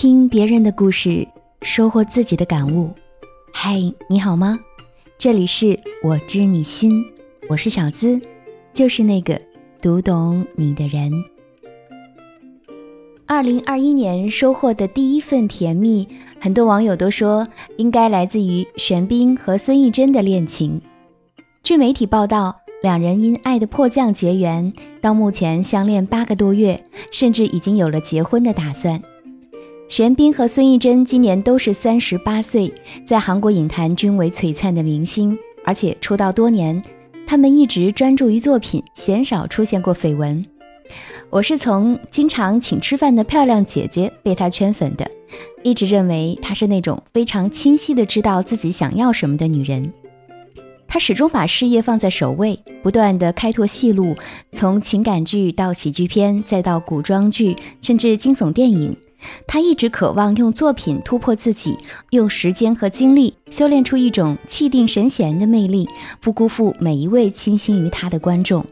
听别人的故事，收获自己的感悟。嗨，你好吗？这里是我知你心，我是小资，就是那个读懂你的人。二零二一年收获的第一份甜蜜，很多网友都说应该来自于玄彬和孙艺珍的恋情。据媒体报道。两人因爱的迫降结缘，到目前相恋八个多月，甚至已经有了结婚的打算。玄彬和孙艺珍今年都是三十八岁，在韩国影坛均为璀璨的明星，而且出道多年，他们一直专注于作品，鲜少出现过绯闻。我是从经常请吃饭的漂亮姐姐被他圈粉的，一直认为她是那种非常清晰的知道自己想要什么的女人。她始终把事业放在首位，不断的开拓戏路，从情感剧到喜剧片，再到古装剧，甚至惊悚电影。他一直渴望用作品突破自己，用时间和精力修炼出一种气定神闲的魅力，不辜负每一位倾心于他的观众。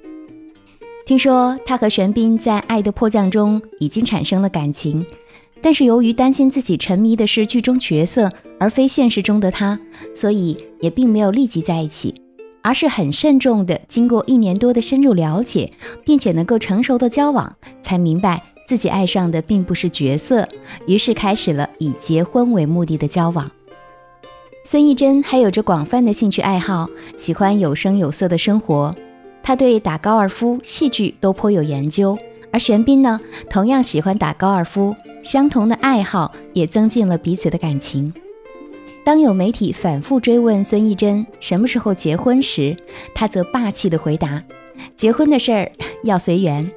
听说他和玄彬在《爱的迫降》中已经产生了感情。但是由于担心自己沉迷的是剧中角色，而非现实中的他，所以也并没有立即在一起，而是很慎重的经过一年多的深入了解，并且能够成熟的交往，才明白自己爱上的并不是角色，于是开始了以结婚为目的的交往。孙艺珍还有着广泛的兴趣爱好，喜欢有声有色的生活，她对打高尔夫、戏剧都颇有研究，而玄彬呢，同样喜欢打高尔夫。相同的爱好也增进了彼此的感情。当有媒体反复追问孙艺珍什么时候结婚时，她则霸气地回答：“结婚的事儿要随缘。”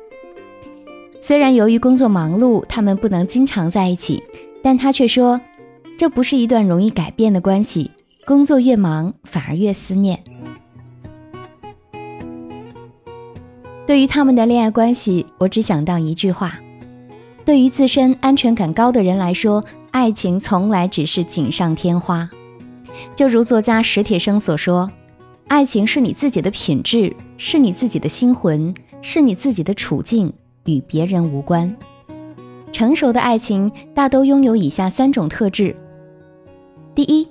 虽然由于工作忙碌，他们不能经常在一起，但他却说：“这不是一段容易改变的关系，工作越忙反而越思念。”对于他们的恋爱关系，我只想到一句话。对于自身安全感高的人来说，爱情从来只是锦上添花。就如作家史铁生所说：“爱情是你自己的品质，是你自己的心魂，是你自己的处境，与别人无关。”成熟的爱情大都拥有以下三种特质：第一，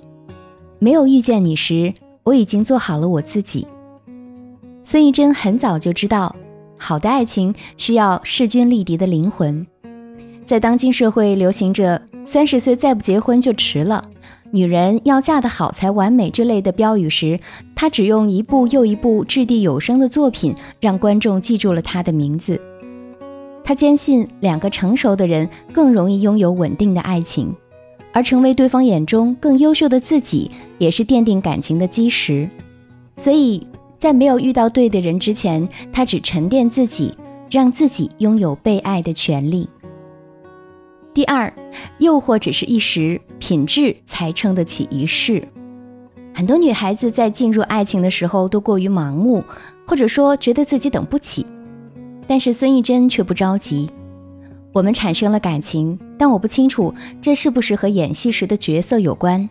没有遇见你时，我已经做好了我自己。孙艺珍很早就知道，好的爱情需要势均力敌的灵魂。在当今社会流行着“三十岁再不结婚就迟了”，“女人要嫁得好才完美”之类的标语时，她只用一部又一部掷地有声的作品，让观众记住了他的名字。他坚信，两个成熟的人更容易拥有稳定的爱情，而成为对方眼中更优秀的自己，也是奠定感情的基石。所以在没有遇到对的人之前，他只沉淀自己，让自己拥有被爱的权利。第二，诱惑只是一时，品质才撑得起一世。很多女孩子在进入爱情的时候都过于盲目，或者说觉得自己等不起。但是孙艺珍却不着急。我们产生了感情，但我不清楚这是不是和演戏时的角色有关。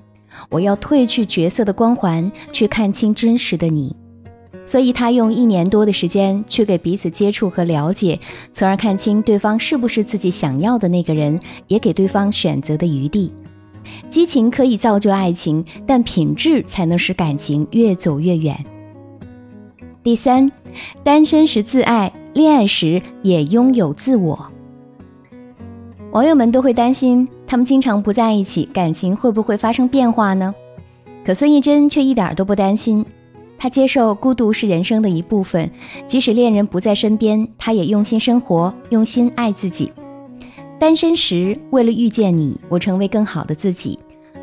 我要褪去角色的光环，去看清真实的你。所以，他用一年多的时间去给彼此接触和了解，从而看清对方是不是自己想要的那个人，也给对方选择的余地。激情可以造就爱情，但品质才能使感情越走越远。第三，单身时自爱，恋爱时也拥有自我。网友们都会担心，他们经常不在一起，感情会不会发生变化呢？可孙艺珍却一点都不担心。她接受孤独是人生的一部分，即使恋人不在身边，她也用心生活，用心爱自己。单身时，为了遇见你，我成为更好的自己；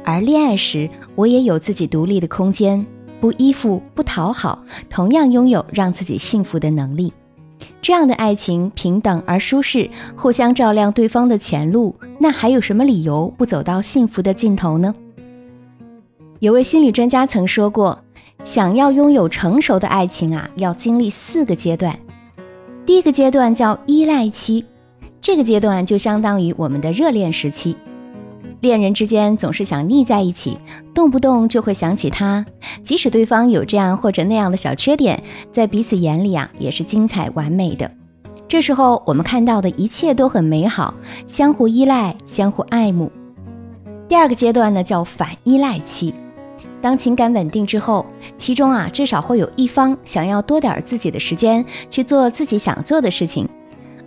而恋爱时，我也有自己独立的空间，不依附，不讨好，同样拥有让自己幸福的能力。这样的爱情平等而舒适，互相照亮对方的前路，那还有什么理由不走到幸福的尽头呢？有位心理专家曾说过。想要拥有成熟的爱情啊，要经历四个阶段。第一个阶段叫依赖期，这个阶段就相当于我们的热恋时期。恋人之间总是想腻在一起，动不动就会想起他，即使对方有这样或者那样的小缺点，在彼此眼里啊也是精彩完美的。这时候我们看到的一切都很美好，相互依赖，相互爱慕。第二个阶段呢，叫反依赖期。当情感稳定之后，其中啊至少会有一方想要多点自己的时间去做自己想做的事情，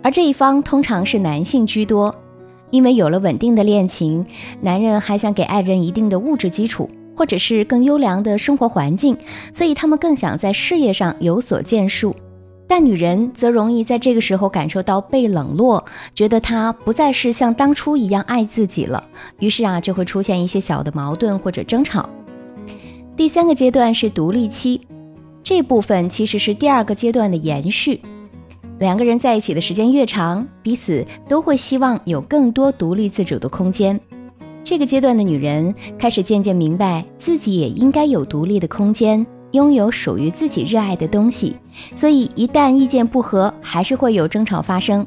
而这一方通常是男性居多，因为有了稳定的恋情，男人还想给爱人一定的物质基础，或者是更优良的生活环境，所以他们更想在事业上有所建树。但女人则容易在这个时候感受到被冷落，觉得他不再是像当初一样爱自己了，于是啊就会出现一些小的矛盾或者争吵。第三个阶段是独立期，这部分其实是第二个阶段的延续。两个人在一起的时间越长，彼此都会希望有更多独立自主的空间。这个阶段的女人开始渐渐明白，自己也应该有独立的空间。拥有属于自己热爱的东西，所以一旦意见不合，还是会有争吵发生。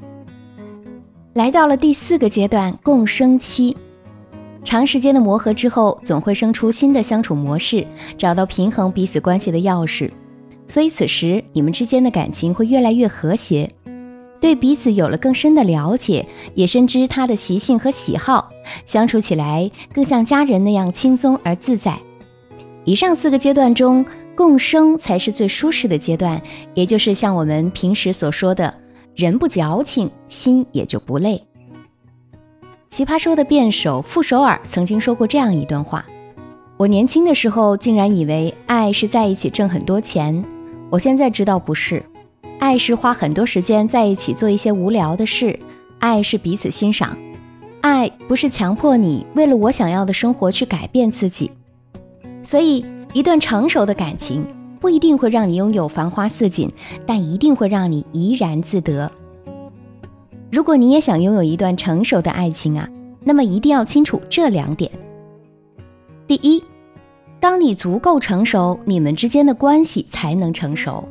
来到了第四个阶段，共生期，长时间的磨合之后，总会生出新的相处模式，找到平衡彼此关系的钥匙。所以此时你们之间的感情会越来越和谐，对彼此有了更深的了解，也深知他的习性和喜好，相处起来更像家人那样轻松而自在。以上四个阶段中。共生才是最舒适的阶段，也就是像我们平时所说的“人不矫情，心也就不累”。奇葩说的辩手傅首尔曾经说过这样一段话：“我年轻的时候竟然以为爱是在一起挣很多钱，我现在知道不是，爱是花很多时间在一起做一些无聊的事，爱是彼此欣赏，爱不是强迫你为了我想要的生活去改变自己，所以。”一段成熟的感情不一定会让你拥有繁花似锦，但一定会让你怡然自得。如果你也想拥有一段成熟的爱情啊，那么一定要清楚这两点。第一，当你足够成熟，你们之间的关系才能成熟。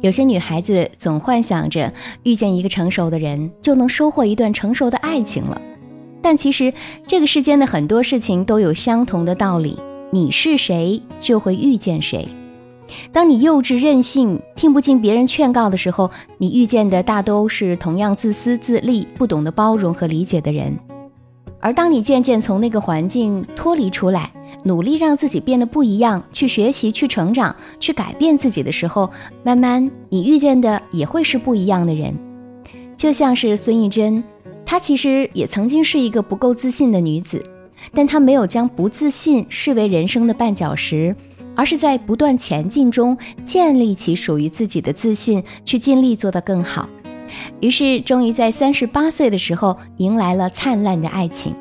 有些女孩子总幻想着遇见一个成熟的人就能收获一段成熟的爱情了，但其实这个世间的很多事情都有相同的道理。你是谁，就会遇见谁。当你幼稚任性、听不进别人劝告的时候，你遇见的大都是同样自私自利、不懂得包容和理解的人。而当你渐渐从那个环境脱离出来，努力让自己变得不一样，去学习、去成长、去改变自己的时候，慢慢你遇见的也会是不一样的人。就像是孙艺珍，她其实也曾经是一个不够自信的女子。但她没有将不自信视为人生的绊脚石，而是在不断前进中建立起属于自己的自信，去尽力做得更好。于是，终于在三十八岁的时候迎来了灿烂的爱情。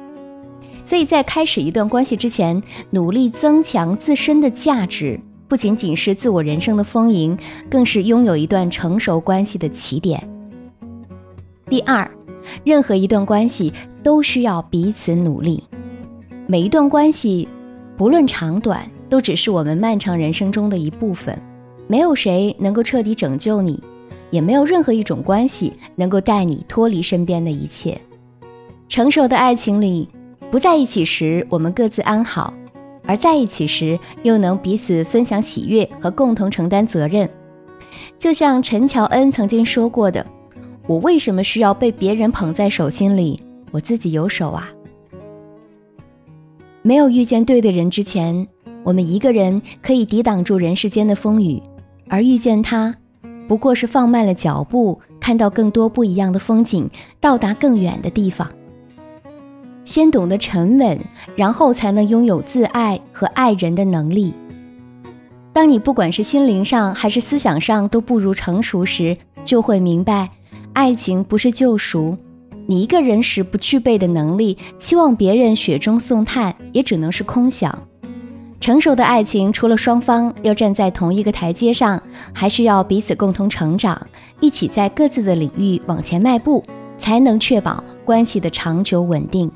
所以在开始一段关系之前，努力增强自身的价值，不仅仅是自我人生的丰盈，更是拥有一段成熟关系的起点。第二，任何一段关系都需要彼此努力。每一段关系，不论长短，都只是我们漫长人生中的一部分。没有谁能够彻底拯救你，也没有任何一种关系能够带你脱离身边的一切。成熟的爱情里，不在一起时我们各自安好，而在一起时又能彼此分享喜悦和共同承担责任。就像陈乔恩曾经说过的：“我为什么需要被别人捧在手心里？我自己有手啊。”没有遇见对的人之前，我们一个人可以抵挡住人世间的风雨，而遇见他，不过是放慢了脚步，看到更多不一样的风景，到达更远的地方。先懂得沉稳，然后才能拥有自爱和爱人的能力。当你不管是心灵上还是思想上都不如成熟时，就会明白，爱情不是救赎。你一个人时不具备的能力，期望别人雪中送炭，也只能是空想。成熟的爱情，除了双方要站在同一个台阶上，还需要彼此共同成长，一起在各自的领域往前迈步，才能确保关系的长久稳定。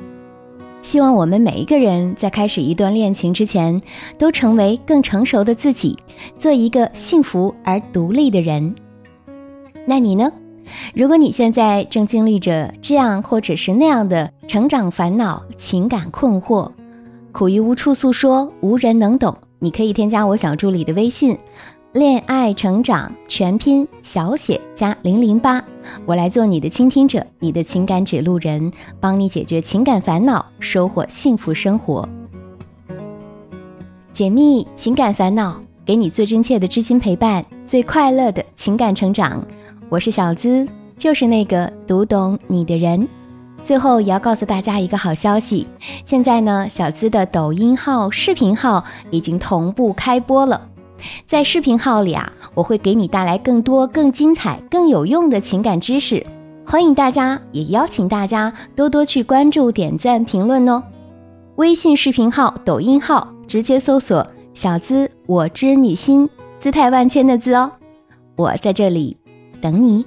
希望我们每一个人在开始一段恋情之前，都成为更成熟的自己，做一个幸福而独立的人。那你呢？如果你现在正经历着这样或者是那样的成长烦恼、情感困惑，苦于无处诉说、无人能懂，你可以添加我小助理的微信，恋爱成长全拼小写加零零八，我来做你的倾听者，你的情感指路人，帮你解决情感烦恼，收获幸福生活，解密情感烦恼，给你最真切的知心陪伴，最快乐的情感成长。我是小资，就是那个读懂你的人。最后也要告诉大家一个好消息，现在呢，小资的抖音号、视频号已经同步开播了。在视频号里啊，我会给你带来更多、更精彩、更有用的情感知识，欢迎大家，也邀请大家多多去关注、点赞、评论哦。微信视频号、抖音号直接搜索“小资我知你心”，姿态万千的“资”哦。我在这里等你。